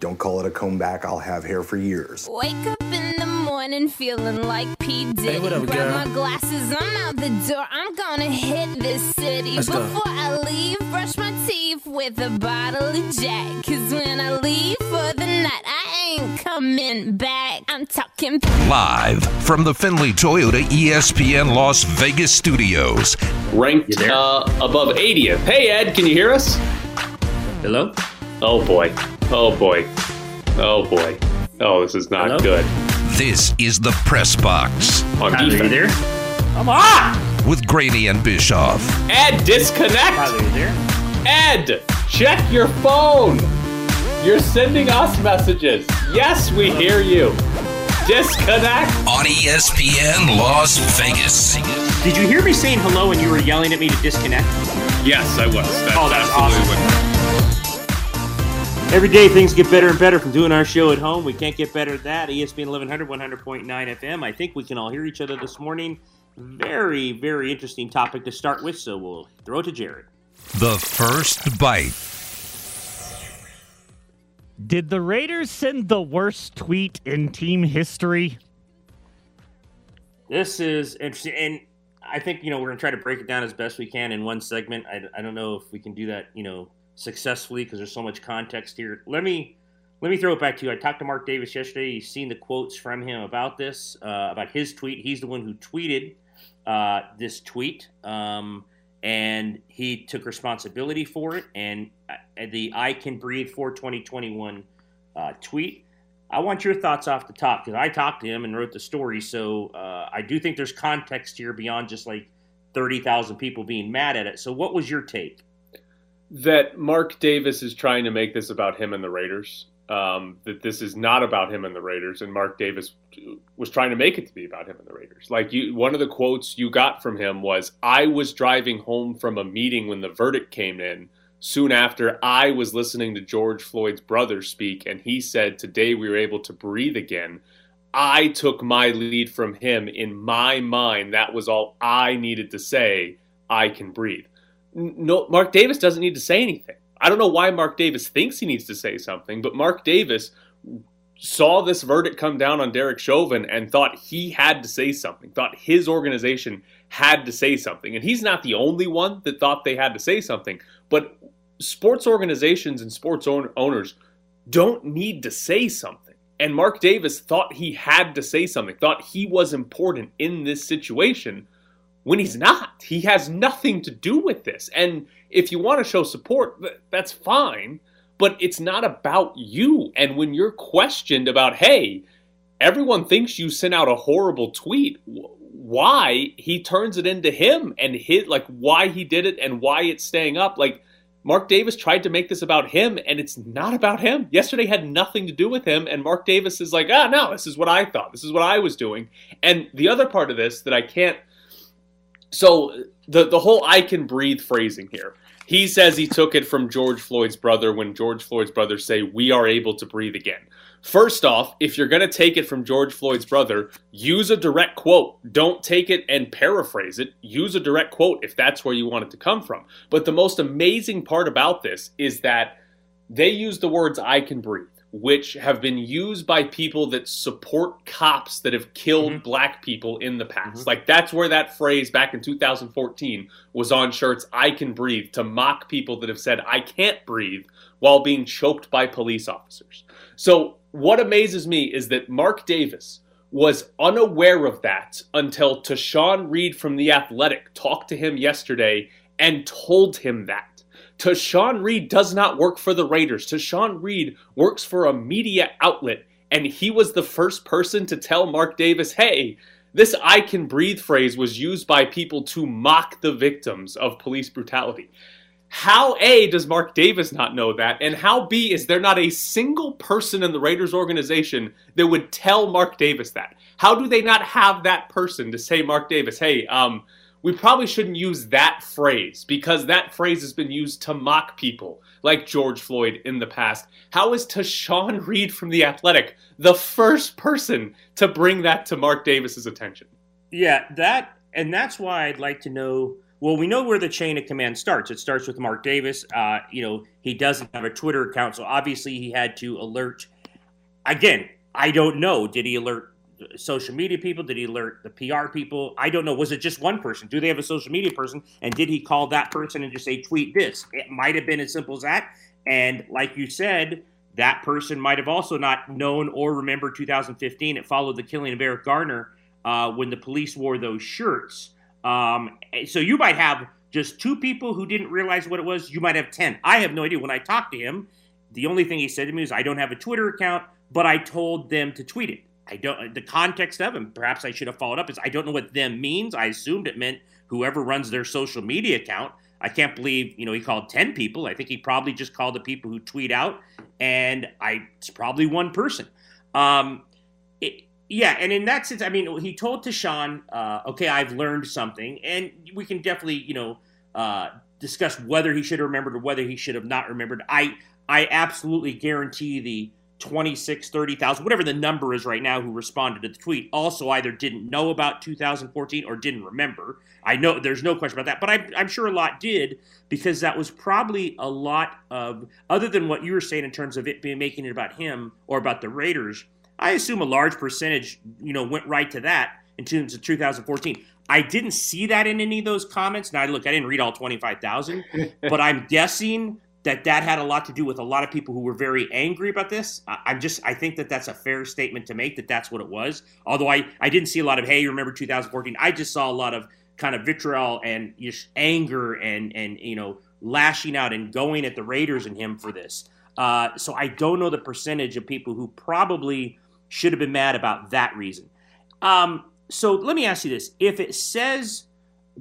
Don't call it a comeback. I'll have hair for years. Wake up in the morning feeling like P. Diddy. Hey, what up, Grab my glasses, I'm out the door. I'm gonna hit this city. Let's go. Before I leave, brush my teeth with a bottle of Jack. Cause when I leave for the night, I ain't coming back. I'm talking Live from the Findlay Toyota ESPN Las Vegas studios. ranked uh, above 80th. Hey, Ed, can you hear us? Hello? Oh boy. Oh boy. Oh boy. Oh, this is not Hello? good. This is the Press Box On Tyler, you defense. there? Come on! with Graney and Bischoff. Ed, disconnect. Tyler, you there? Ed, check your phone. You're sending us messages. Yes, we hear you. Disconnect. On ESPN Las Vegas. Did you hear me saying hello and you were yelling at me to disconnect? Yes, I was. That's Oh, that's absolutely awesome. what- Every day things get better and better from doing our show at home. We can't get better at that. ESPN 1100, 100.9 FM. I think we can all hear each other this morning. Very, very interesting topic to start with, so we'll throw it to Jared. The first bite. Did the Raiders send the worst tweet in team history? This is interesting, and I think you know we're gonna try to break it down as best we can in one segment. I, I don't know if we can do that, you know, successfully because there's so much context here. Let me let me throw it back to you. I talked to Mark Davis yesterday. You've seen the quotes from him about this, uh, about his tweet. He's the one who tweeted uh, this tweet, um, and he took responsibility for it. And uh, the "I Can Breathe" for 2021 uh, tweet. I want your thoughts off the top because I talked to him and wrote the story. So uh, I do think there's context here beyond just like thirty thousand people being mad at it. So what was your take? That Mark Davis is trying to make this about him and the Raiders. Um, that this is not about him and the Raiders, and Mark Davis was trying to make it to be about him and the Raiders. Like you, one of the quotes you got from him was, "I was driving home from a meeting when the verdict came in. Soon after, I was listening to George Floyd's brother speak, and he said, "Today we were able to breathe again." I took my lead from him. In my mind, that was all I needed to say. I can breathe no, Mark Davis doesn't need to say anything. I don't know why Mark Davis thinks he needs to say something, but Mark Davis saw this verdict come down on Derek Chauvin and thought he had to say something, thought his organization had to say something. And he's not the only one that thought they had to say something, but sports organizations and sports own- owners don't need to say something. And Mark Davis thought he had to say something, thought he was important in this situation when he's not. He has nothing to do with this. And if you want to show support, that's fine, but it's not about you. And when you're questioned about, hey, everyone thinks you sent out a horrible tweet, why he turns it into him and hit like why he did it and why it's staying up. Like Mark Davis tried to make this about him, and it's not about him. Yesterday had nothing to do with him, and Mark Davis is like, ah, no, this is what I thought. This is what I was doing. And the other part of this that I can't so the the whole I can breathe phrasing here. He says he took it from George Floyd's brother when George Floyd's brother say we are able to breathe again. First off, if you're going to take it from George Floyd's brother, use a direct quote. Don't take it and paraphrase it. Use a direct quote if that's where you want it to come from. But the most amazing part about this is that they use the words I can breathe, which have been used by people that support cops that have killed Mhm. black people in the past. Mhm. Like that's where that phrase back in 2014 was on shirts I can breathe to mock people that have said I can't breathe while being choked by police officers. So what amazes me is that Mark Davis was unaware of that until Tashan Reed from The Athletic talked to him yesterday and told him that. Tashan Reed does not work for the Raiders. Tashan Reed works for a media outlet, and he was the first person to tell Mark Davis, hey, this I can breathe phrase was used by people to mock the victims of police brutality. How A, does Mark Davis not know that? And how B, is there not a single person in the Raiders organization that would tell Mark Davis that? How do they not have that person to say, Mark Davis, hey, um, we probably shouldn't use that phrase because that phrase has been used to mock people like George Floyd in the past. How is Tashan Reed from The Athletic the first person to bring that to Mark Davis's attention? Yeah, that and that's why I'd like to know Well, we know where the chain of command starts. It starts with Mark Davis. Uh, you know, he doesn't have a Twitter account, so obviously he had to alert. Again, I don't know. Did he alert social media people? Did he alert the PR people? I don't know. Was it just one person? Do they have a social media person? And did he call that person and just say, tweet this? It might have been as simple as that. And like you said, that person might have also not known or remembered 2015. It followed the killing of Eric Garner uh, when the police wore those shirts. Um, so you might have just two people who didn't realize what it was. You might have 10. I have no idea. When I talked to him, the only thing he said to me is, I don't have a Twitter account, but I told them to tweet it. I don't, the context of and perhaps I should have followed up, is I don't know what them means. I assumed it meant whoever runs their social media account. I can't believe, you know, he called 10 people. I think he probably just called the people who tweet out, and I, it's probably one person. Um, it, yeah, and in that sense, I mean, he told Tashan, uh, okay, I've learned something, and we can definitely, you know, uh, discuss whether he should have remembered or whether he should have not remembered. I, I absolutely guarantee the 26, 30,000, whatever the number is right now, who responded to the tweet also either didn't know about 2014 or didn't remember. I know there's no question about that, but I'm, I'm sure a lot did because that was probably a lot of, other than what you were saying in terms of it being making it about him or about the Raiders, I assume a large percentage, you know, went right to that in terms of 2014. I didn't see that in any of those comments. Now, look, I didn't read all 25,000, but I'm guessing that that had a lot to do with a lot of people who were very angry about this. I, am just, I think that that's a fair statement to make that that's what it was. Although I, I didn't see a lot of, hey, remember 2014? I just saw a lot of kind of vitriol and anger and, and, you know, lashing out and going at the Raiders and him for this. Uh, so I don't know the percentage of people who probably should have been mad about that reason. Um, so let me ask you this: If it says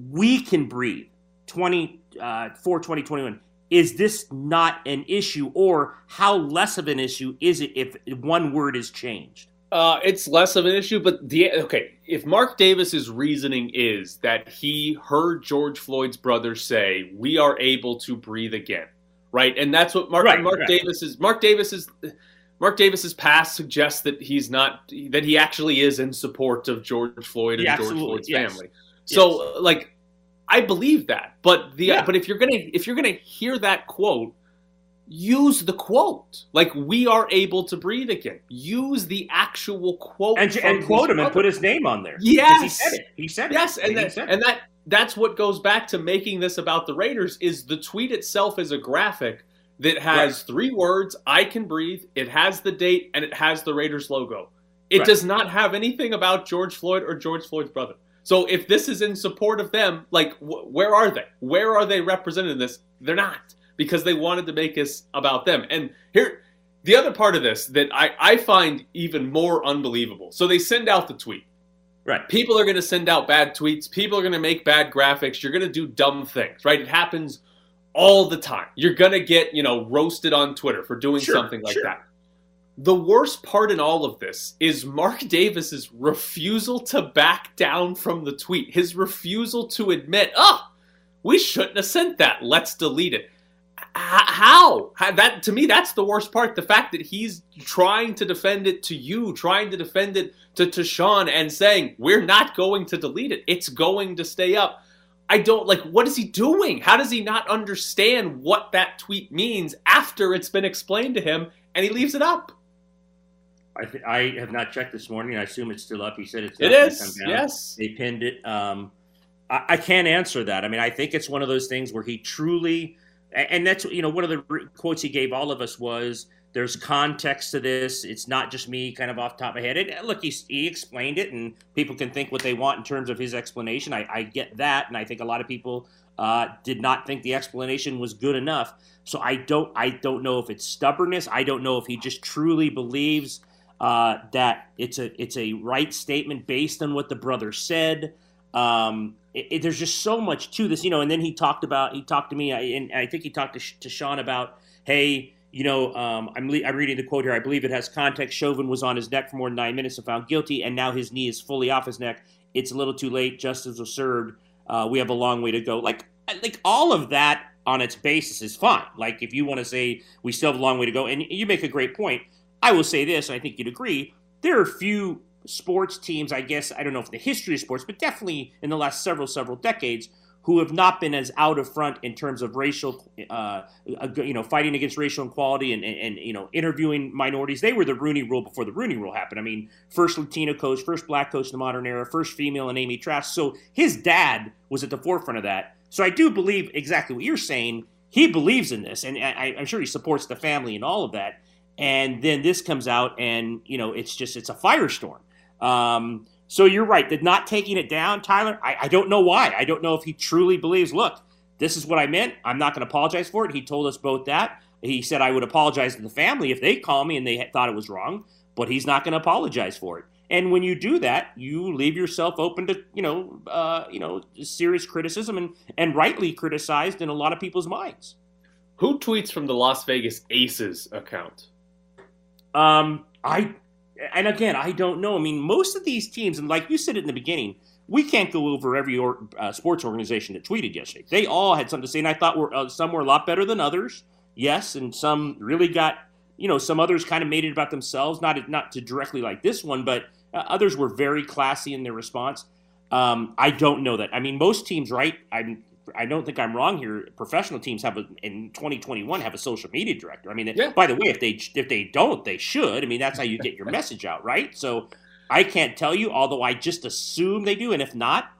we can breathe 20 uh, for 2021, is this not an issue, or how less of an issue is it if one word is changed? Uh, it's less of an issue, but the okay. If Mark Davis's reasoning is that he heard George Floyd's brother say, "We are able to breathe again," right, and that's what Mark right, Mark right. Davis is. Mark Davis is. Mark Davis's past suggests that he's not that he actually is in support of George Floyd and George Floyd's yes. family. So, yes. like, I believe that. But the yeah. but if you're gonna if you're gonna hear that quote, use the quote. Like we are able to breathe again. Use the actual quote and, and quote him brother. and put his name on there. Yes, he said it. He said it. Yes, and, that, and that that's what goes back to making this about the Raiders. Is the tweet itself is a graphic that has right. three words: "I can breathe." It has the date and it has the Raiders logo. It right. does not have anything about George Floyd or George Floyd's brother. So if this is in support of them, like wh- where are they? Where are they represented in this? They're not because they wanted to make this about them. And here, the other part of this that I, I find even more unbelievable. So they send out the tweet. Right. People are going to send out bad tweets. People are going to make bad graphics. You're going to do dumb things, right? It happens all the time. You're going to get, you know, roasted on Twitter for doing sure, something like sure. that. The worst part in all of this is Mark Davis's refusal to back down from the tweet. His refusal to admit, "Oh, we shouldn't have sent that. Let's delete it." How? How? That to me, that's the worst part. The fact that he's trying to defend it to you, trying to defend it to, to Sean, and saying we're not going to delete it. It's going to stay up. I don't like. What is he doing? How does he not understand what that tweet means after it's been explained to him, and he leaves it up? I, th- I have not checked this morning. I assume it's still up. He said it's it is. Yes, they pinned it. Um, I, I, can't answer that. I mean, I think it's one of those things where he truly, and that's you know one of the quotes he gave all of us was, "There's context to this. It's not just me kind of off top of my head." And look, he, he explained it, and people can think what they want in terms of his explanation. I, I get that, and I think a lot of people uh, did not think the explanation was good enough. So I don't I don't know if it's stubbornness. I don't know if he just truly believes uh, that it's a it's a right statement based on what the brother said. Um, it, it, there's just so much to this, you know. And then he talked about he talked to me, and I think he talked to, to Sean about, hey, you know, um, I'm, le- I'm reading the quote here. I believe it has context. Chauvin was on his neck for more than nine minutes and found guilty, and now his knee is fully off his neck. It's a little too late. Justice was served. Uh, we have a long way to go. Like, like all of that on its basis is fine. Like, if you want to say we still have a long way to go, and you make a great point I will say this, and I think you'd agree, there are few sports teams, I guess, I don't know if the history of sports, but definitely in the last several, several decades, who have not been as out of front in terms of racial, uh, you know, fighting against racial inequality and, and, and, you know, interviewing minorities. They were the Rooney Rule before the Rooney Rule happened. I mean, first Latino coach, first black coach in the modern era, first female in Amy Trask. So his dad was at the forefront of that. So I do believe exactly what you're saying. He believes in this, and I, I'm sure he supports the family and all of that. And then this comes out, and you know, it's just it's a firestorm. Um, so you're right that not taking it down, Tyler. I, I don't know why. I don't know if he truly believes. Look, this is what I meant. I'm not going to apologize for it. He told us both that. He said I would apologize to the family if they call me and they thought it was wrong, but he's not going to apologize for it. And when you do that, you leave yourself open to you know uh, you know serious criticism and and rightly criticized in a lot of people's minds. Who tweets from the Las Vegas Aces account? Um, I and again, I don't know. I mean, most of these teams, and like you said in the beginning, we can't go over every or, uh, sports organization that tweeted yesterday. They all had something to say, and I thought were, uh, some were a lot better than others. Yes, and some really got, you know, some others kind of made it about themselves, not not to directly like this one, but uh, others were very classy in their response. Um, I don't know that. I mean, most teams, right? I'm I don't think I'm wrong here. Professional teams have a, in 2021 have a social media director. I mean, yeah. by the way, if they if they don't, they should. I mean, that's how you get your message out, right? So I can't tell you, although I just assume they do, and if not,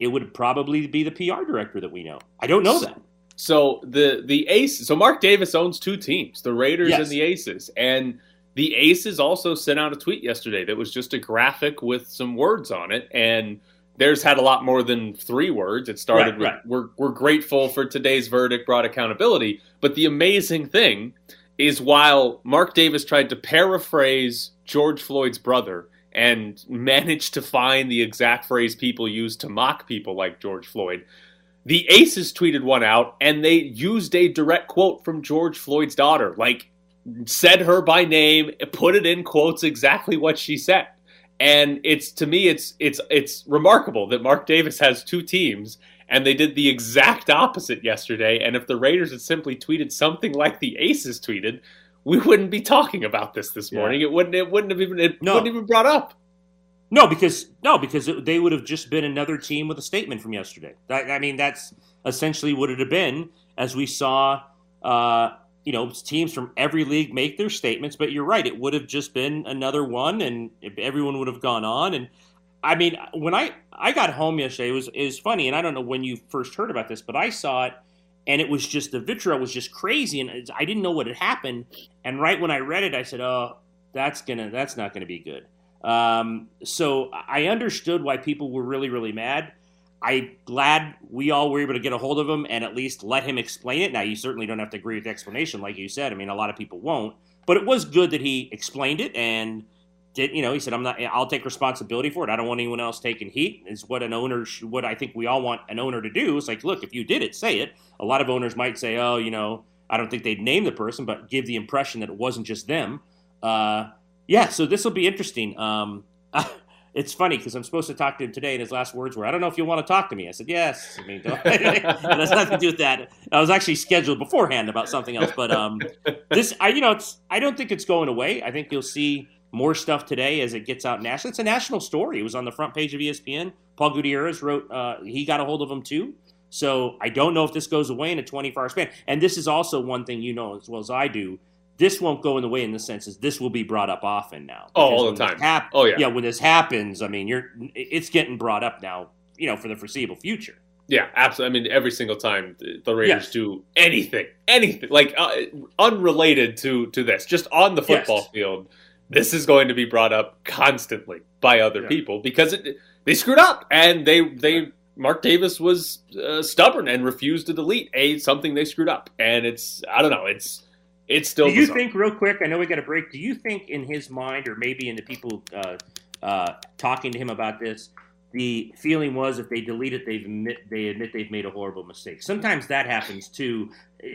it would probably be the PR director that we know. I don't know that. So the the Aces. So Mark Davis owns two teams, the Raiders yes. and the Aces, and the Aces also sent out a tweet yesterday that was just a graphic with some words on it, and theirs had a lot more than three words. It started right, with right. We're, we're grateful for today's verdict brought accountability. But the amazing thing is while Mark Davis tried to paraphrase George Floyd's brother and managed to find the exact phrase people use to mock people like George Floyd, the Aces tweeted one out and they used a direct quote from George Floyd's daughter. Like, said her by name, put it in quotes exactly what she said. And it's to me, it's it's it's remarkable that Mark Davis has two teams, and they did the exact opposite yesterday. And if the Raiders had simply tweeted something like the Aces tweeted, we wouldn't be talking about this this morning. Yeah. It wouldn't. It wouldn't have even. It no. wouldn't even brought up. No, because no, because it, they would have just been another team with a statement from yesterday. I, I mean, that's essentially what it had been, as we saw. Uh, you know, teams from every league make their statements, but you're right. It would have just been another one, and everyone would have gone on. And I mean, when I I got home yesterday, it was it was funny, and I don't know when you first heard about this, but I saw it, and it was just the vitriol was just crazy, and I didn't know what had happened. And right when I read it, I said, "Oh, that's gonna that's not gonna be good." Um, so I understood why people were really really mad. I'm glad we all were able to get a hold of him and at least let him explain it. Now, you certainly don't have to agree with the explanation, like you said. I mean, a lot of people won't, but it was good that he explained it and did. You know, he said, "I'm not. I'll take responsibility for it. I don't want anyone else taking heat." Is what an owner, should, what I think we all want an owner to do. Is like, look, if you did it, say it. A lot of owners might say, "Oh, you know, I don't think they'd name the person, but give the impression that it wasn't just them." Uh, yeah, so this will be interesting. Um, it's funny because I'm supposed to talk to him today, and his last words were, "I don't know if you want to talk to me." I said, "Yes." I mean, it has nothing to do with that. I was actually scheduled beforehand about something else, but um, this, I, you know, it's. I don't think it's going away. I think you'll see more stuff today as it gets out nationally. It's a national story. It was on the front page of ESPN. Paul Gutierrez wrote. Uh, he got a hold of him too. So I don't know if this goes away in a 24-hour span. And this is also one thing you know as well as I do this won't go in the way in the sense is this will be brought up often now. Oh, all the time. Hap- oh yeah. Yeah, when this happens, I mean, you're it's getting brought up now, you know, for the foreseeable future. Yeah, absolutely. I mean, every single time the Raiders yes. do anything, anything like uh, unrelated to to this, just on the football yes. field, this is going to be brought up constantly by other yeah. people because it, they screwed up and they they Mark Davis was uh, stubborn and refused to delete a something they screwed up, and it's I don't know, it's it's still. Do you bizarre. think, real quick? I know we got a break. Do you think, in his mind, or maybe in the people uh, uh, talking to him about this, the feeling was if they delete it, they admit they admit they've made a horrible mistake. Sometimes that happens too,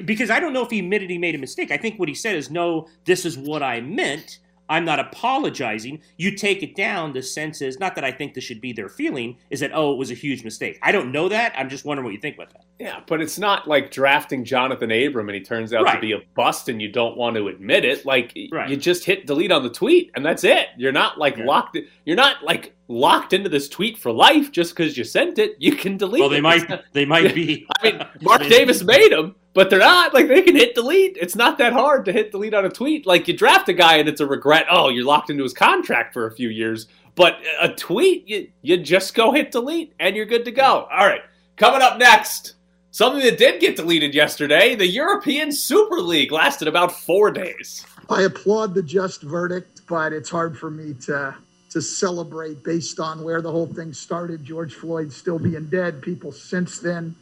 because I don't know if he admitted he made a mistake. I think what he said is, "No, this is what I meant." I'm not apologizing. You take it down. The sense is not that I think this should be their feeling, is that, oh, it was a huge mistake. I don't know that. I'm just wondering what you think about that. Yeah, but it's not like drafting Johnathan Abram and he turns out right. to be a bust and you don't want to admit it. Like, right. you just hit delete on the tweet and that's it. You're not like yeah. locked. You're not like locked into this tweet for life just because you sent it. You can delete. Well, they it. might they might be. I mean, Mark Davis made them, but they're not. Like they can hit delete. It's not that hard to hit delete on a tweet. Like you draft a guy and it's a regret. Oh, you're locked into his contract for a few years. But a tweet, you you just go hit delete and you're good to go. All right, coming up next. Something that did get deleted yesterday, the European Super League lasted about four days. I applaud the just verdict, but it's hard for me to to celebrate based on where the whole thing started. George Floyd still being dead, people since then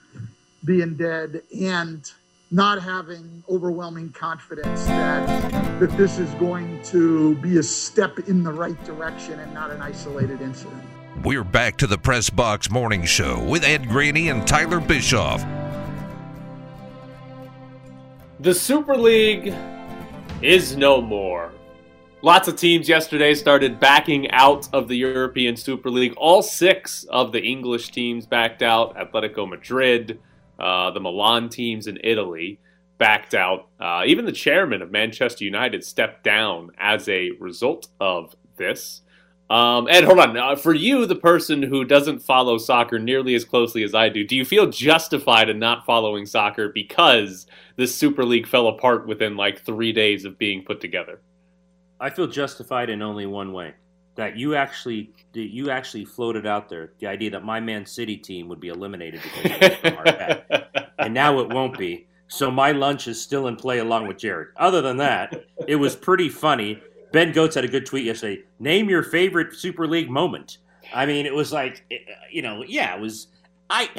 being dead, and not having overwhelming confidence that that this is going to be a step in the right direction and not an isolated incident. We're back to the Press Box Morning Show with Ed Graney and Tyler Bischoff. The Super League is no more. Lots of teams yesterday started backing out of the European Super League. All six of the English teams backed out. Atletico Madrid, uh, the Milan teams in Italy backed out. Uh, even the chairman of Manchester United stepped down as a result of this. Um, Ed, hold on. Uh, for you, the person who doesn't follow soccer nearly as closely as I do, do you feel justified in not following soccer because the Super League fell apart within like three days of being put together? I feel justified in only one way: that you actually that you actually floated out there the idea that my Man City team would be eliminated because of this from our bet. and now it won't be. So my lunch is still in play along with Jared. Other than that, it was pretty funny. Ben Goetz had a good tweet yesterday. Name your favorite Super League moment. I mean, it was like, eh, eh, you know, yeah, it was. I,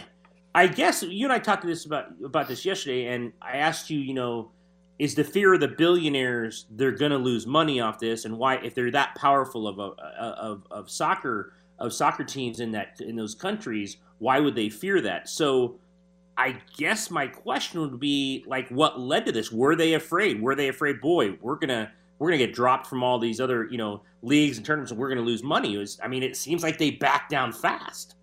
I guess you and I talked to this about about this yesterday, and I asked you, you know, is the fear of the billionaires they're going to lose money off this, and why if they're that powerful of a of, of soccer of soccer teams in that in those countries, why would they fear that? So. I guess my question would be like, what led to this? Were they afraid? Were they afraid? Boy, we're gonna we're going to get dropped from all these other, you know, leagues and tournaments and we're going to lose money. Was, I mean, it seems like they backed down fast.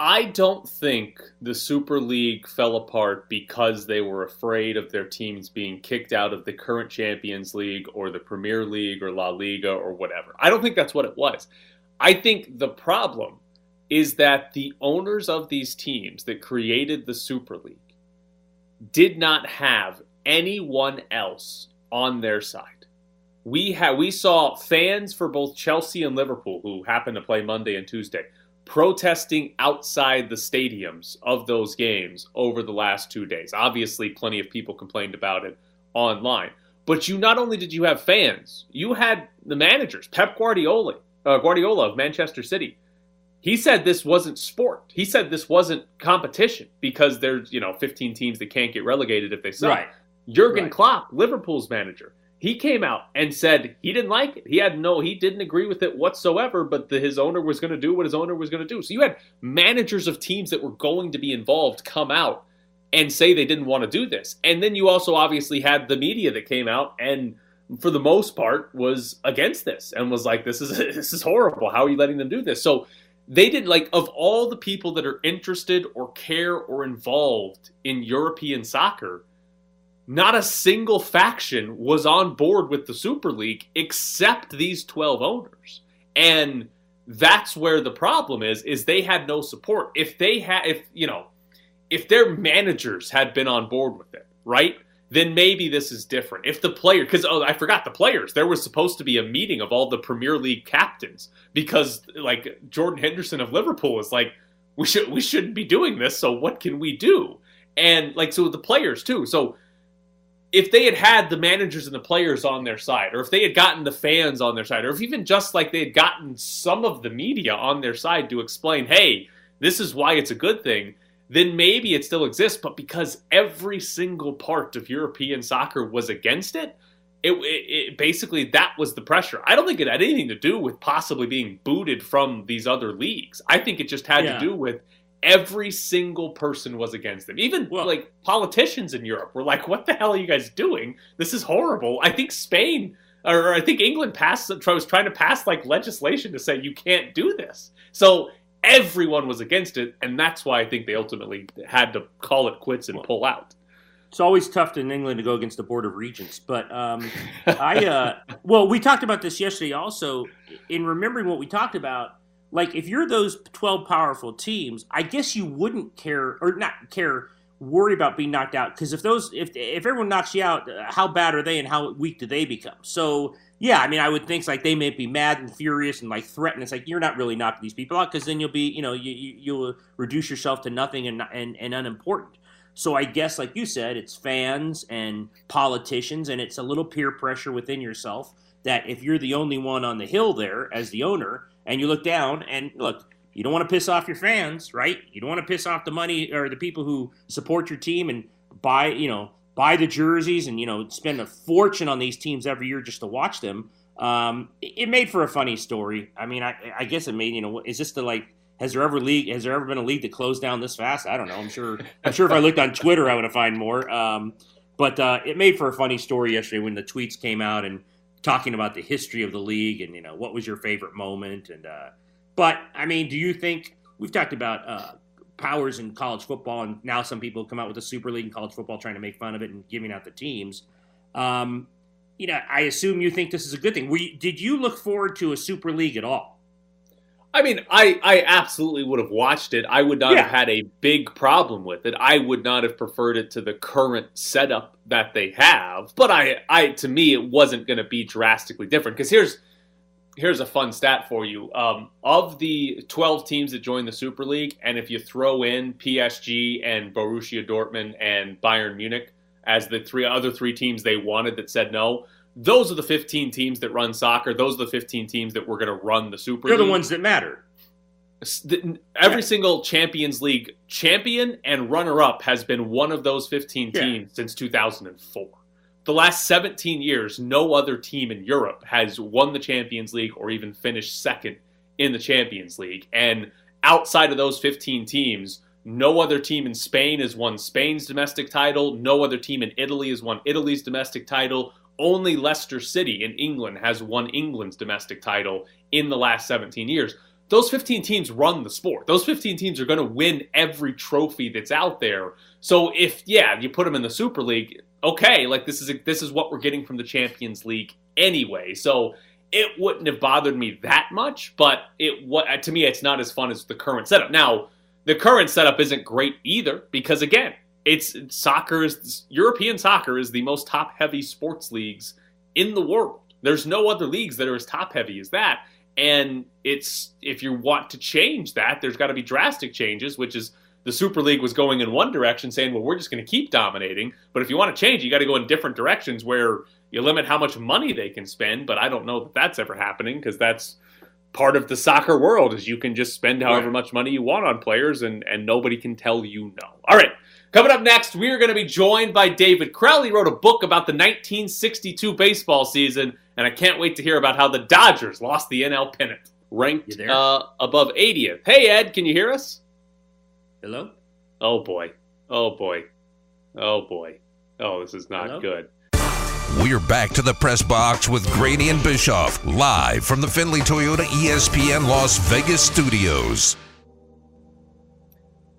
I don't think the Super League fell apart because they were afraid of their teams being kicked out of the current Champions League or the Premier League or La Liga or whatever. I don't think that's what it was. I think the problem is that the owners of these teams that created the Super League did not have anyone else on their side we had we saw fans for both Chelsea and Liverpool who happened to play Monday and Tuesday protesting outside the stadiums of those games over the last 2 days. Obviously plenty of people complained about it online. But you not only did you have fans, you had the managers, Pep Guardiola, uh, Guardiola of Manchester City. He said this wasn't sport. He said this wasn't competition because there's, you know, 15 teams that can't get relegated if they suck. Right. Jurgen Right. Klopp, Liverpool's manager, he came out and said he didn't like it. He had no, he didn't agree with it whatsoever, but the, his owner was going to do what his owner was going to do. So you had managers of teams that were going to be involved come out and say they didn't want to do this. And then you also obviously had the media that came out and for the most part was against this and was like this is this is horrible. How are you letting them do this? So they didn't like of all the people that are interested or care or involved in European soccer, not a single faction was on board with the Super League except these 12 owners. And that's where the problem is is they had no support. If they had if, you know, if their managers had been on board with it, right? Then maybe this is different. If the player, because oh, I forgot the players. There was supposed to be a meeting of all the Premier League captains because, like Jordan Henderson of Liverpool is like, we should we shouldn't be doing this. So what can we do? And like so the players too. So if they had had the managers and the players on their side, or if they had gotten the fans on their side, or if even just like they had gotten some of the media on their side to explain, hey, this is why it's a good thing, then maybe it still exists. But because every single part of European soccer was against it, it, it, it basically that was the pressure. I don't think it had anything to do with possibly being booted from these other leagues. I think it just had Yeah. to do with every single person was against them. Even Well- like politicians in Europe were like, "What the hell are you guys doing? This is horrible." I think Spain or I think England passed was trying to pass like legislation to say you can't do this. So everyone was against it, and that's why I think they ultimately had to call it quits and pull out. It's always tough in England to go against the Board of Regents, but um, I uh, well, we talked about this yesterday. Also, in remembering what we talked about, like if you're those 12 powerful teams, I guess you wouldn't care or not care worry about being knocked out because if those if if everyone knocks you out, uh, how bad are they and how weak do they become? So yeah, I mean, I would think like they may be mad and furious and like threaten. It's like you're not really knocking these people out because then you'll be you know you, you you'll reduce yourself to nothing and and, and unimportant. So I guess, like you said, it's fans and politicians, and it's a little peer pressure within yourself that if you're the only one on the hill there as the owner, and you look down and look, you don't want to piss off your fans, right? You don't want to piss off the money or the people who support your team and buy, you know, buy the jerseys and you know spend a fortune on these teams every year just to watch them. Um, it made for a funny story. I mean, I, I guess it made you know, is this the like has there ever league? Has there ever been a league that closed down this fast? I don't know. I'm sure. I'm sure if I looked on Twitter, I would have find more. Um, but uh, it made for a funny story yesterday when the tweets came out and talking about the history of the league and you know what was your favorite moment and. Uh, but I mean, do you think we've talked about uh, powers in college football, and now some people come out with a super league in college football, trying to make fun of it and giving out the teams. Um, you know, I assume you think this is a good thing. You, did you look forward to a super league at all? I mean, I, I absolutely would have watched it. I would not yeah. have had a big problem with it. I would not have preferred it to the current setup that they have. But I, I to me, it wasn't going to be drastically different. Because here's here's a fun stat for you. Um, of the 12 teams that joined the Super League, and if you throw in PSG and Borussia Dortmund and Bayern Munich as the three other three teams they wanted that said no, those are the 15 teams that run soccer. Those are the 15 teams that were going to run the Super They're League. the ones that matter. Every yeah. single Champions League champion and runner up has been one of those 15 teams yeah. since 2004. The last 17 years, no other team in Europe has won the Champions League or even finished second in the Champions League. And outside of those 15 teams, no other team in Spain has won Spain's domestic title. No other team in Italy has won Italy's domestic title. Only Leicester City in England has won England's domestic title in the last 17 years. Those 15 teams run the sport. Those 15 teams are going to win every trophy that's out there. So if yeah, you put them in the Super League, okay, like this is this is what we're getting from the Champions League anyway. So it wouldn't have bothered me that much, but it what to me it's not as fun as the current setup. Now, the current setup isn't great either because again, it's soccer is European soccer is the most top heavy sports leagues in the world. There's no other leagues that are as top heavy as that. And it's if you want to change that, there's got to be drastic changes, which is the Super League was going in one direction, saying, well, we're just going to keep dominating. But if you want to change, you got to go in different directions where you limit how much money they can spend. But I don't know that that's ever happening because that's part of the soccer world is you can just spend however right. much money you want on players and, and nobody can tell you no. All right. Coming up next, we are going to be joined by David Krell. wrote a book about the 1962 baseball season, and I can't wait to hear about how the Dodgers lost the NL pennant, ranked uh, above 80th. Hey, Ed, can you hear us? Hello? Oh, boy. Oh, boy. Oh, boy. Oh, this is not Hello? good. We're back to the press box with Graney and Bischoff, live from the Findlay Toyota ESPN Las Vegas studios.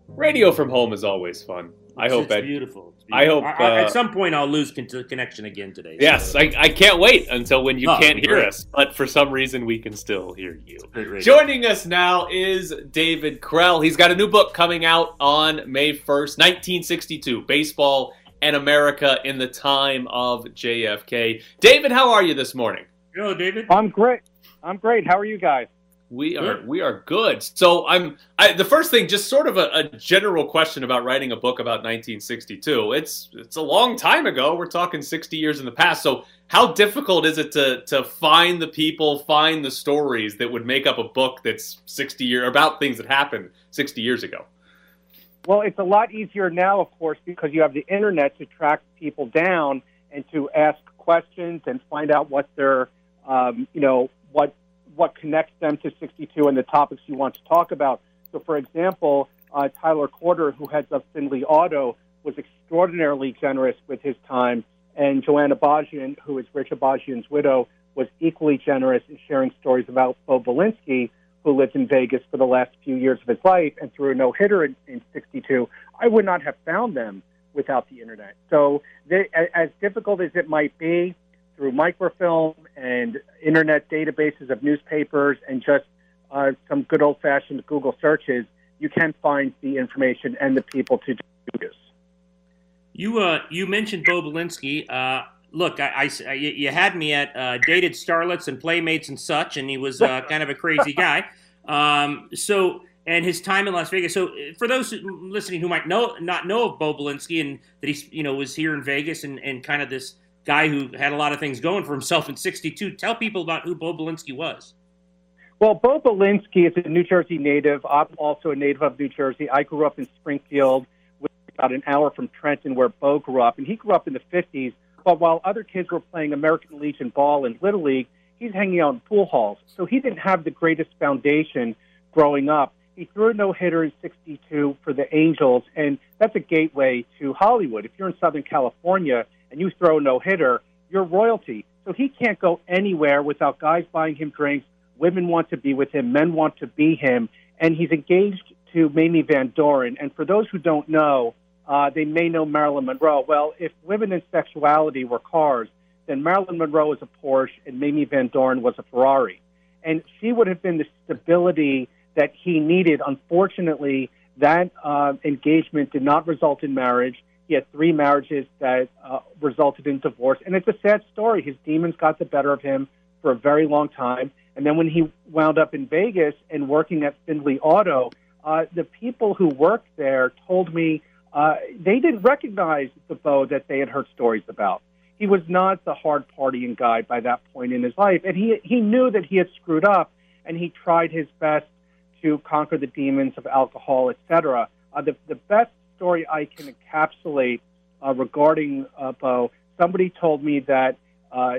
Radio from home is always fun. I it's, hope it's that beautiful. It's beautiful. I hope uh, at some point I'll lose con- connection again today. Yes, I, I, can't wait until when you oh, can't hear us, but for some reason we can still hear you. Joining us now is David Krell. He's got a new book coming out on May first, 1962, baseball and America in the time of JFK. David, how are you this morning? Hello, David. I'm great. I'm great. How are you guys? We are good. we are good. So I'm I, the first thing, just sort of a, a, general question about writing a book about 1962. It's it's a long time ago. We're talking 60 years in the past. So how difficult is it to to find the people, find the stories that would make up a book that's 60 year about things that happened 60 years ago? Well, it's a lot easier now, of course, because you have the internet to track people down and to ask questions and find out what their um, you know what what connects them to 62 and the topics you want to talk about. So, for example, uh, Tyler Corder, who heads up Findlay Auto, was extraordinarily generous with his time, and Joanna Bajian, who is Rich Bajian's widow, was equally generous in sharing stories about Bo Belinsky, who lived in Vegas for the last few years of his life and threw a no hitter in, in 62. I would not have found them without the internet. So, they, as difficult as it might be, through microfilm and internet databases of newspapers and just uh, some good old fashioned Google searches, you can find the information and the people to do this. You uh, you mentioned Bo Belinsky. Uh, look, I, I, you had me at uh, dated starlets and playmates and such, and he was uh, kind of a crazy guy. Um, so and his time in Las Vegas. So for those listening who might know not know of Bo Belinsky and that he's you know was here in Vegas and, and kind of this guy who had a lot of things going for himself in '62, tell people about who Bo Belinsky was. Well, Bo Belinsky is a New Jersey native. I'm also a native of New Jersey. I grew up in Springfield, which is about an hour from Trenton, where Bo grew up, and he grew up in the '50s. But while other kids were playing American Legion ball and Little League, he's hanging out in pool halls. So he didn't have the greatest foundation growing up. He threw a no hitter in 62 for the Angels, and that's a gateway to Hollywood. If you're in Southern California and you throw no hitter, you're royalty. So he can't go anywhere without guys buying him drinks. Women want to be with him, men want to be him, and he's engaged to Mamie Van Doren. And for those who don't know, uh, they may know Marilyn Monroe. Well, if women and sexuality were cars, then Marilyn Monroe was a Porsche and Mamie Van Doren was a Ferrari. And she would have been the stability that he needed. Unfortunately, that uh, engagement did not result in marriage. He had three marriages that uh, resulted in divorce. And it's a sad story. His demons got the better of him for a very long time. And then when he wound up in Vegas and working at Findlay Auto, uh, the people who worked there told me uh, they didn't recognize the Bo that they had heard stories about. He was not the hard partying guy by that point in his life, and he he knew that he had screwed up, and he tried his best to conquer the demons of alcohol, etc. Uh, the, the best story I can encapsulate uh, regarding uh, Bo, somebody told me that uh,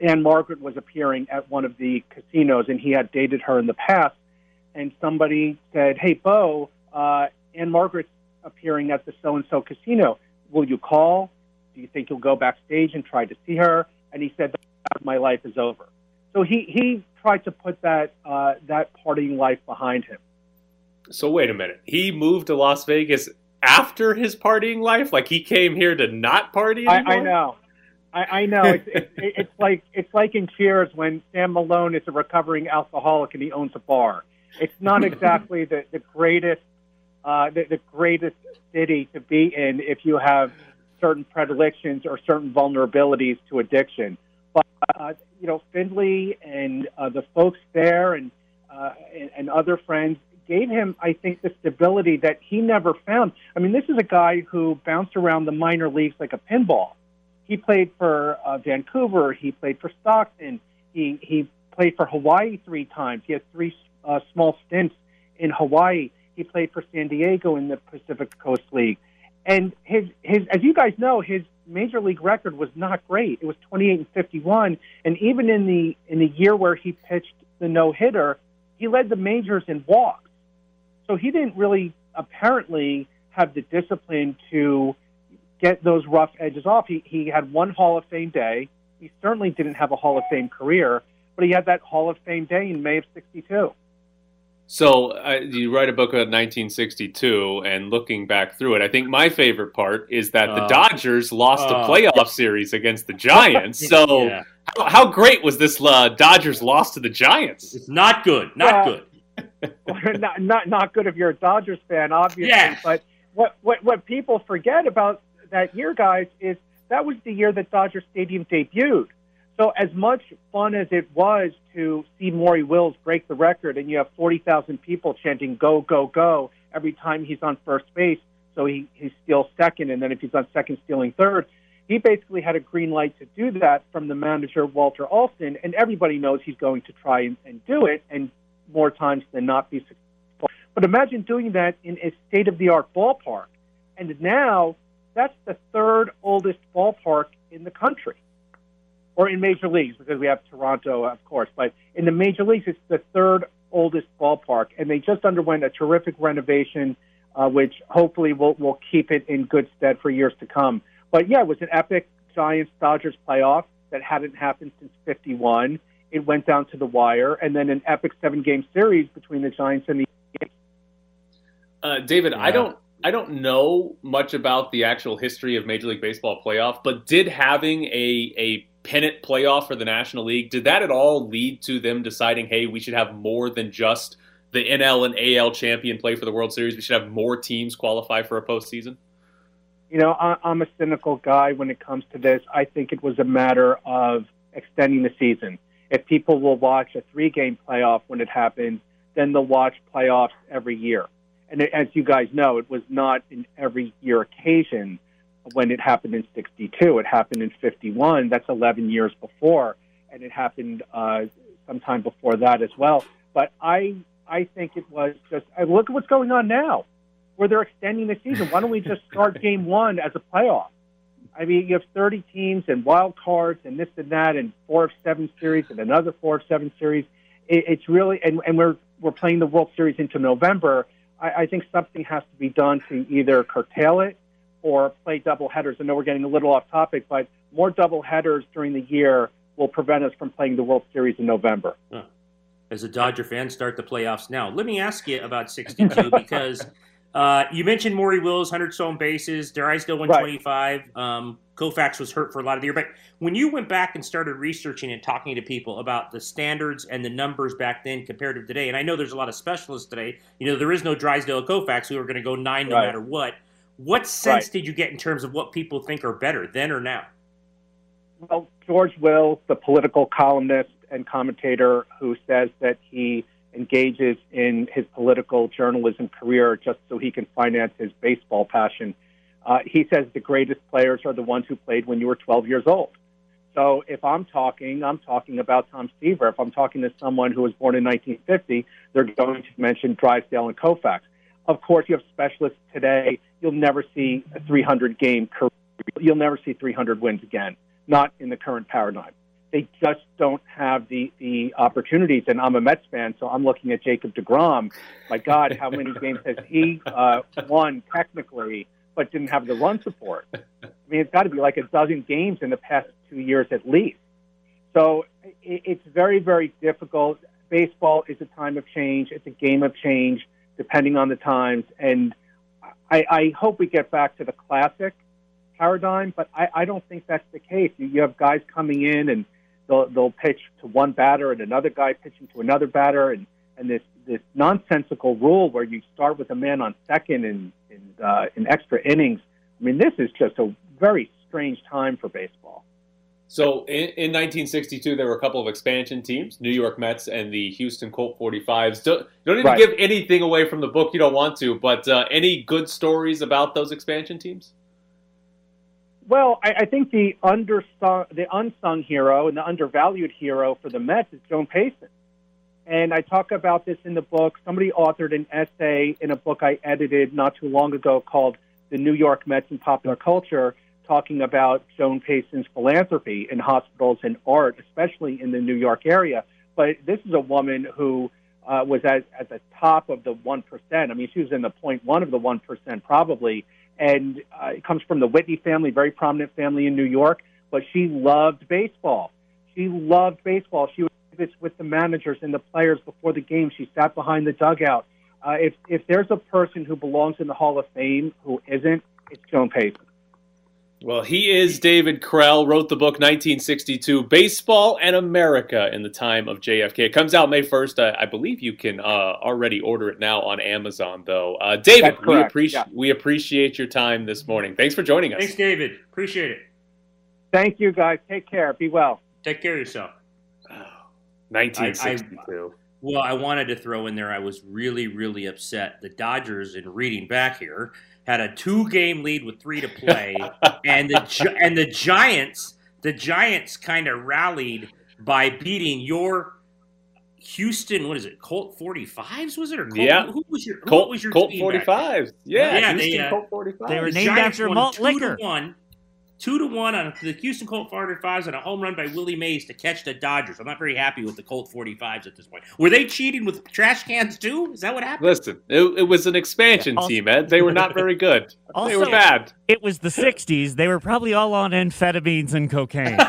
Ann-Margret was appearing at one of the casinos and he had dated her in the past. And somebody said, Hey, Bo, uh, Ann-Margret's appearing at the so and so casino. Will you call? Do you think you'll go backstage and try to see her? And he said, My life is over. So he, he tried to put that uh, that partying life behind him. So wait a minute. He moved to Las Vegas after his partying life. Like he came here to not party. I, I, know. I, I know. It's, it's, it's like it's like in Cheers when Sam Malone is a recovering alcoholic and he owns a bar. It's not exactly the, the greatest uh, the, the greatest city to be in if you have certain predilections or certain vulnerabilities to addiction. But uh, you know, Findlay and uh, the folks there and, uh, and and other friends gave him, I think, the stability that he never found. I mean, this is a guy who bounced around the minor leagues like a pinball. He played for uh, Vancouver. He played for Stockton. He he played for Hawaii three times. He had three uh, small stints in Hawaii. He played for San Diego in the Pacific Coast League. And his his as you guys know, his major league record was not great. It was 28 and 51, and even in the in the year where he pitched the no hitter, he led the majors in walks. So he didn't really apparently have the discipline to get those rough edges off. He he had one Hall of Fame day. He certainly didn't have a Hall of Fame career, but he had that Hall of Fame day in May of '62. So uh, you write a book about 1962, and looking back through it, I think my favorite part is that the uh, Dodgers lost uh, a playoff series against the Giants. So yeah. how, how, great was this uh, Dodgers loss to the Giants? It's not good. Not good. not, not not good if you're a Dodgers fan, obviously. Yeah. But what what what people forget about that year, guys, is that was the year that Dodger Stadium debuted. So, as much fun as it was to see Maury Wills break the record, and you have 40,000 people chanting "Go, go, go" every time he's on first base, so he, he steals second, and then if he's on second, stealing third. He basically had a green light to do that from the manager Walter Alston, and everybody knows he's going to try and, and do it, and more times than not be successful. But imagine doing that in a state of the art ballpark. And now that's the third oldest ballpark in the country or in major leagues because we have Toronto, of course. But in the major leagues, it's the third oldest ballpark, and they just underwent a terrific renovation, uh, which hopefully will will keep it in good stead for years to come. But yeah, it was an epic Giants Dodgers playoff that hadn't happened since '51. It went down to the wire, and then an epic seven game series between the Giants and the. Uh, David, yeah. I don't I don't know much about the actual history of Major League Baseball playoff, but did having a a pennant playoff for the National League, did that at all lead to them deciding, hey, we should have more than just the NL and AL champion play for the World Series? We should have more teams qualify for a postseason? You know, I, I'm a cynical guy when it comes to this. I think it was a matter of extending the season. If people will watch a three game playoff when it happens, then they'll watch playoffs every year. And as you guys know, it was not an every year occasion when it happened in 62. It happened in 51. That's 11 years before. And it happened uh, sometime before that as well. But I, I think it was just, look at what's going on now where they're extending the season. Why don't we just start game one as a playoff? I mean, you have 30 teams and wild cards and this and that and four of seven series and another four of seven series. It, it's really, and, and we're, we're playing the World Series into November. I, I think something has to be done to either curtail it or play double headers. I know we're getting a little off topic, but more double headers during the year will prevent us from playing the World Series in November. Huh. As a Dodger fan, start the playoffs now. Let me ask you about 62 because uh, you mentioned Maury Wills, 100 stolen bases. Drysdale 125. Right. Um, Koufax was hurt for a lot of the year. But when you went back and started researching and talking to people about the standards and the numbers back then compared to today, and I know there's a lot of specialists today. You know, there is no Drysdale Koufax who are going to go nine no right. matter what. What sense right. did you get in terms of what people think are better then or now? Well, George Wills, the political columnist and commentator who says that he engages in his political journalism career just so he can finance his baseball passion. Uh, he says the greatest players are the ones who played when you were 12 years old. So if I'm talking, I'm talking about Tom Seaver. If I'm talking to someone who was born in 1950, they're going to mention Drysdale and Koufax. Of course, you have specialists today. You'll never see a 300 game career. You'll never see 300 wins again. Not in the current paradigm they just don't have the the opportunities. And I'm a Mets fan, so I'm looking at Jacob deGrom. My God, how many games has he uh, won technically, but didn't have the run support? I mean, it's got to be like a dozen games in the past two years at least. So it, it's very, very difficult. Baseball is a time of change. It's a game of change, depending on the times. And I, I hope we get back to the classic paradigm, but I, I don't think that's the case. You, you have guys coming in and they'll, they'll pitch to one batter and another guy pitching to another batter, and, and this, this nonsensical rule where you start with a man on second in, in, uh, in extra innings. I mean, this is just a very strange time for baseball. So in, in 1962, there were a couple of expansion teams, New York Mets and the Houston Colt 45s. Don't, don't need right. give anything away from the book you don't want to, but uh, any good stories about those expansion teams? Well, I, I think the undersung, the unsung hero and the undervalued hero for the Mets is Joan Payson. And I talk about this in the book. Somebody authored an essay in a book I edited not too long ago called The New York Mets and Popular Culture, talking about Joan Payson's philanthropy in hospitals and art, especially in the New York area. But this is a woman who uh, was at, at the top of the 1%. I mean, she was in the 0.1 of the 1% probably and uh, it comes from the Whitney family, very prominent family in New York. But she loved baseball. She loved baseball. She was with the managers and the players before the game. She sat behind the dugout. Uh, if if there's a person who belongs in the Hall of Fame who isn't, it's Joan Payson. Well, he is David Krell, wrote the book 1962, Baseball and America in the Time of JFK. It comes out May 1st. Uh, I believe you can uh, already order it now on Amazon, though. Uh, David, we, appreciate yeah. we appreciate your time this morning. Thanks for joining us. Thanks, David. Appreciate it. Thank you, guys. Take care. Be well. Take care of yourself. 1962. I, I, well, I wanted to throw in there, I was really, really upset. The Dodgers, in reading back here, had a two game lead with three to play, and the and the Giants the Giants kind of rallied by beating your Houston. What is it? Colt forty fives was it or Colt, yeah? Who was your Colt? was your Colt forty fives? Yeah, yeah. Houston they, uh, Colt forty fives. They were the named Giants after malt liquor. one two to one on the Houston Colt 45s and a home run by Willie Mays to catch the Dodgers. I'm not very happy with the Colt 45s at this point. Were they cheating with trash cans too? Is that what happened? Listen, it, it was an expansion also, team, Ed. They were not very good. Also, they were bad. It was the 60s. They were probably all on amphetamines and cocaine.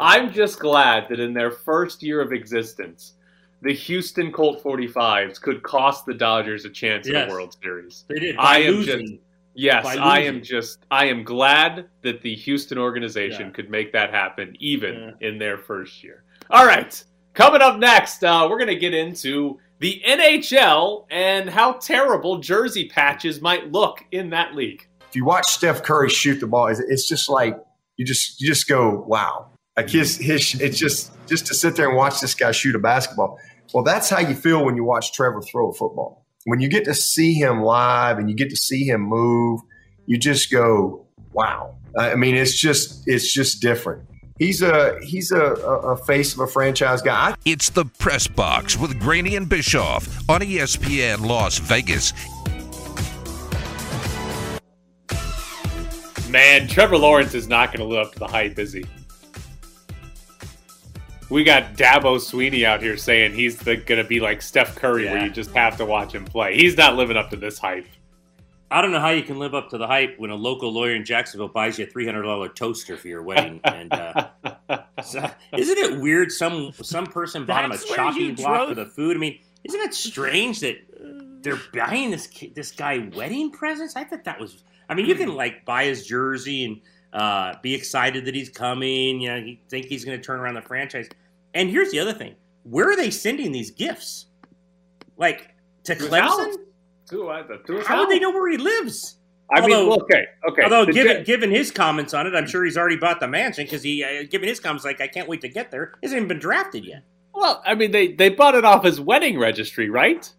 I'm just glad that in their first year of existence, the Houston Colt 45s could cost the Dodgers a chance yes. in the World Series. They did. I am just Yes, I am just I am glad that the Houston organization Yeah. could make that happen even in their first year. All right. Coming up next, uh, we're going to get into the NHL and how terrible jersey patches might look in that league. if you watch Steph Curry shoot the ball, it's, it's just like you just you just go, wow. Like his his it's just just to sit there and watch this guy shoot a basketball. Well, that's how you feel when you watch Trevor throw a football. When you get to see him live and you get to see him move, you just go, wow. I mean, it's just it's just different. He's a he's a, a, a face of a franchise guy. It's the Press Box with Graney and Bischoff on ESPN Las Vegas. Man, Trevor Lawrence is not going to live up to the hype, is he? We got Dabo Swinney out here saying he's going to be like Steph Curry, where you just have to watch him play. He's not living up to this hype. I don't know how you can live up to the hype when a local lawyer in Jacksonville buys you a three hundred dollar toaster for your wedding. and uh, so- isn't it weird? Some some person bought him a That's chopping block drove- for the food. I mean, isn't it strange that they're buying this this guy wedding presents? I thought that was. I mean, you can like buy his jersey and uh, be excited that he's coming. You know, you think he's going to turn around the franchise. And here's the other thing: where are they sending these gifts? Like to To Clemson? To, uh, to How would they know where he lives? I mean, Although- okay, okay. Although, The given given his comments on it, I'm sure he's already bought the mansion because he, uh, given his comments, like I can't wait to get there. He hasn't even been drafted yet. well, I mean, they they bought it off his wedding registry, right?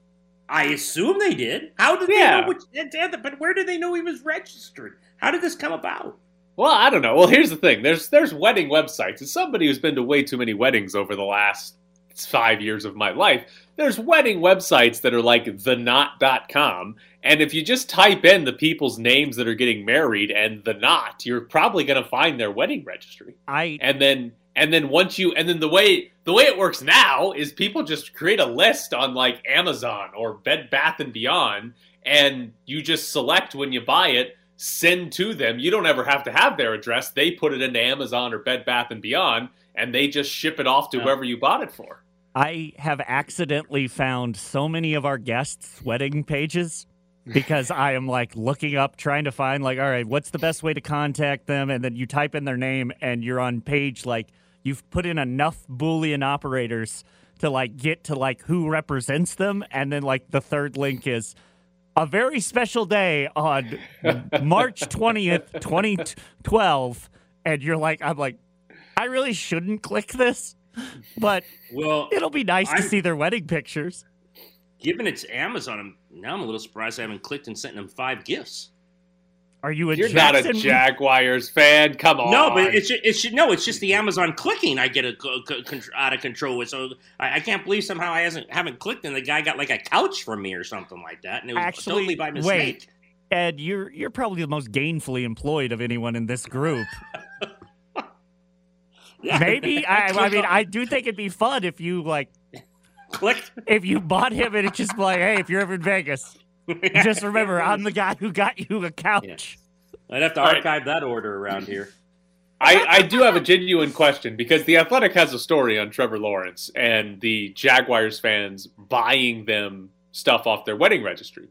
I assume they did. How did Yeah. they know? Which, but where did they know he was registered? How did this come about? Well, I don't know. Well, here's the thing. There's there's wedding websites. As somebody who's been to way too many weddings over the last five years of my life, there's wedding websites that are like theknot.com. And if you just type in the people's names that are getting married and the knot, you're probably going to find their wedding registry. I And then and then once you and then the way the way it works now is people just create a list on like Amazon or Bed Bath and Beyond and you just select when you buy it send to them you don't ever have to have their address they put it into Amazon or Bed Bath and Beyond and they just ship it off to Yeah. whoever you bought it for I have accidentally found so many of our guests' wedding pages because I am like looking up, trying to find like, all right, what's the best way to contact them? And then you type in their name and you're on page like you've put in enough Boolean operators to like get to like who represents them. And then like the third link is a very special day on March 20th, 2012. And you're like, I'm like, I really shouldn't click this, but Well, It'll be nice to I'm- see their wedding pictures. given it's Amazon, I'm, now I'm a little surprised I haven't clicked and sent them five gifts. Are you a you're not a Jaguars fan come on No, but it's ju- it's ju- no, it's just the Amazon clicking I get a, co- co- con- out of control with. So I, I can't believe somehow I hasn't haven't clicked and the guy got like a couch from me or something like that, and it was Actually, totally by mistake. wait. Ed, you're you're probably the most gainfully employed of anyone in this group. Yeah. Maybe I, I mean I do think it'd be fun if you like clicked. if you bought him and it's just like, hey, if you're ever in Vegas, just remember I'm the guy who got you a couch. I'd have to All right. archive that order around here. I, I do have a genuine question because the Athletic has a story on Trevor Lawrence and the Jaguars fans buying them stuff off their wedding registry.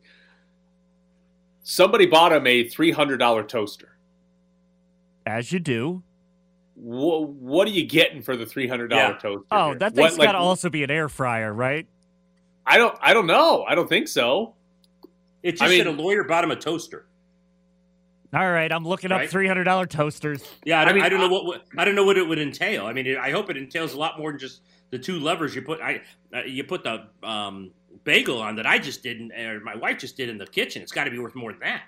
Somebody bought him a three hundred dollar toaster. As you do. Wha what are you getting for the three hundred dollar Yeah. toaster? Oh, here? that What, thing's like, got to also be an air fryer, right? I don't. I don't know. I don't think so. It just I mean- said a lawyer bought him a toaster. All right, I'm looking up three hundred dollar toasters. Yeah, I don't, I mean, don't know what, what I don't know what it would entail. I mean, it, I hope it entails a lot more than just the two levers you put. I uh, you put the um, bagel on that I just didn't, or my wife just did in the kitchen. It's got to be worth more than that.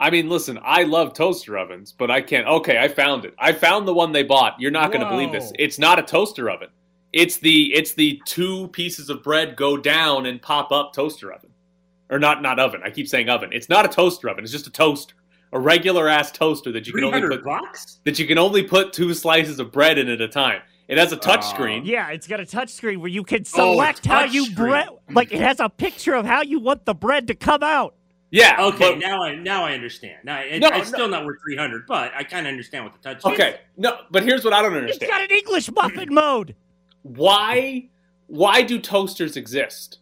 I mean, listen. I love toaster ovens, but I can't. Okay, I found it. I found the one they bought. You're not going to believe this. It's not a toaster oven. It's the it's the two pieces of bread go down and pop up toaster oven, or not not oven. I keep saying oven. It's not a toaster oven. It's just a toaster, a regular ass toaster that you can only put bucks. that you can only put two slices of bread in at a time. It has a touch Oh. screen. Yeah, it's got a touch screen where you can Oh, select how you bread. Like it has a picture of how you want the bread to come out. Yeah. Okay, but- now I now I understand. Now it, No, it's no. still not worth three hundred, but I kind of understand what the touch. okay. No, but here's what I don't understand. It's got an English muffin mode. why why do toasters exist?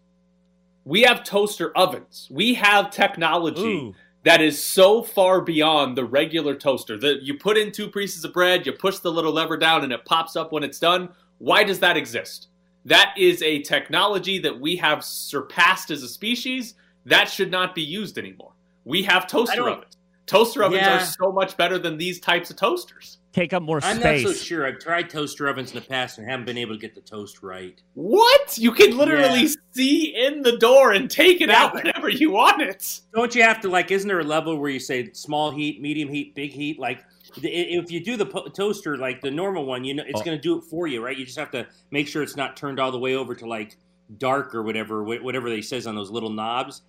We have toaster ovens. We have technology Ooh, that is so far beyond the regular toaster. That you put in two pieces of bread, you push the little lever down, and it pops up when it's done. Why does that exist? That is a technology that we have surpassed as a species. That should not be used anymore. We have toaster ovens. Toaster ovens Yeah. are so much better than these types of toasters. Take up more space. I'm not so sure. I've tried toaster ovens in the past and haven't been able to get the toast right. What? You can literally Yeah. see in the door and take it Yeah, out whenever you want it. Don't you have to like? Isn't there a level where you say small heat, medium heat, big heat? Like, if you do the po- toaster like the normal one, you know it's Oh. going to do it for you, right? You just have to make sure it's not turned all the way over to like dark or whatever, whatever they says on those little knobs.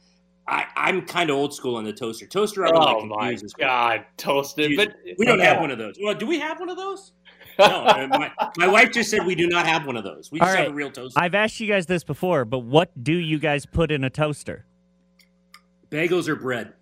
I, I'm kind of old school on the toaster. Toaster oven oh like Oh my confuses god, toasted! But We don't have one of those. Well, do we have one of those? No, my, my wife just said we do not have one of those. We just All have a real toaster. I've asked you guys this before, but what do you guys put in a toaster? Bagels or bread?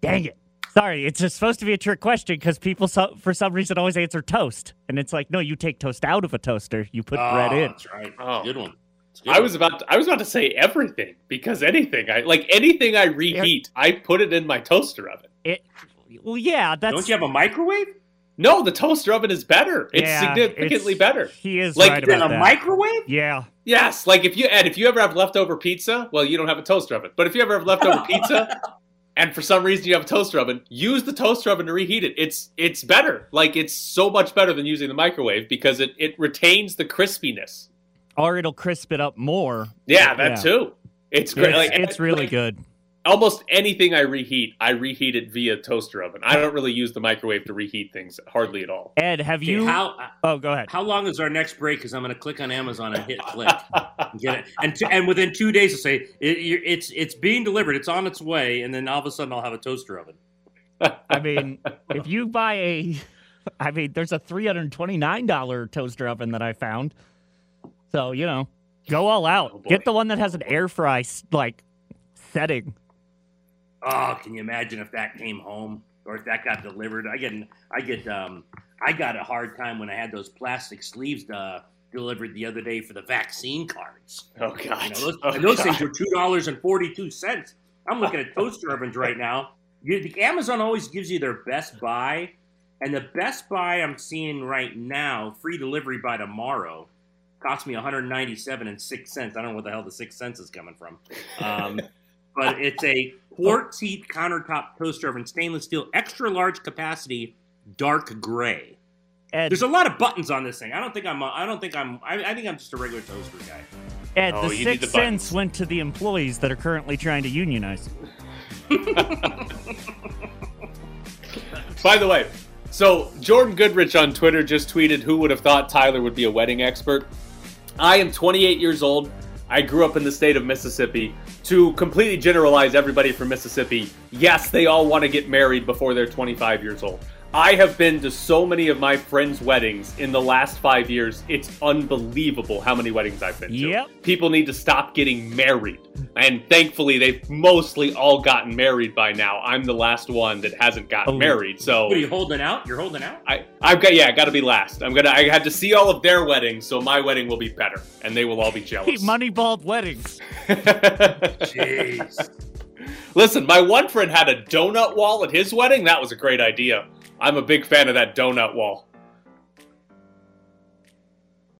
Dang it. Sorry, it's just supposed to be a trick question because people, so, for some reason, always answer toast. And it's like, no, you take toast out of a toaster, you put bread Oh, in. That's right. Oh. Good one. It's a good I was about to, I was about to say everything because anything I like anything I reheat, I put it in my toaster oven. It, well, yeah, that's. Don't you have a microwave? No, the toaster oven is better. It's yeah, significantly it's- better. He is Like, right In about a that. microwave? yeah. Yes, like if you and if you ever have leftover pizza, well, you don't have a toaster oven. But if you ever have leftover pizza, and for some reason you have a toaster oven, use the toaster oven to reheat it. It's it's better. Like it's so much better than using the microwave because it it retains the crispiness. Or it'll crisp it up more. Yeah, that Yeah. too. It's great. It's, like, it's really like, good. Almost anything I reheat, I reheat it via toaster oven. I don't really use the microwave to reheat things hardly at all. Ed, have Okay, you. how oh, go ahead. how long is our next break? Because I'm going to click on Amazon and hit click and get it, and t- and within two days, I'll say it, it's it's being delivered, it's on its way, and then all of a sudden I'll have a toaster oven. I mean, if you buy a. I mean, there's a $329 toaster oven that I found. So, you know, go all out. Oh. Get the one that has an air fry, like, setting. Oh, can you imagine if that came home or if that got delivered? I get I get um I got a hard time when I had those plastic sleeves uh, delivered the other day for the vaccine cards. Oh god. You know, those, Oh, those God. things were two dollars and forty two cents. I'm looking at toaster ovens right now. You, the Amazon always gives you their best buy, and the best buy I'm seeing right now, free delivery by tomorrow, cost me 197 and six cents. I don't know what the hell the six cents is coming from, um, but it's a quartz heat countertop toaster oven, stainless steel, extra large capacity, dark gray. Ed, There's a lot of buttons on this thing. I don't think I'm. I don't think I'm. I, I think I'm just a regular toaster guy. Ed Oh, the six the cents went to the employees that are currently trying to unionize. By the way, so Jordan Goodrich on Twitter just tweeted, "Who would have thought Tyler would be a wedding expert?" I am 28 years old. I grew up in the state of Mississippi. To completely generalize everybody from Mississippi, yes, they all want to get married before they're 25 years old. I have been to so many of my friends' weddings in the last five years. It's unbelievable how many weddings I've been to. Yep. People need to stop getting married. And thankfully, they've mostly all gotten married by now. I'm the last one that hasn't gotten Oh. married. So What are you holding out? You're holding out. I, I've got yeah, I got to be last. I'm gonna. I had to see all of their weddings, so my wedding will be better, and they will all be jealous. Moneyballed weddings. Jeez. Listen, my one friend had a donut wall at his wedding. That was a great idea. I'm a big fan of that donut wall.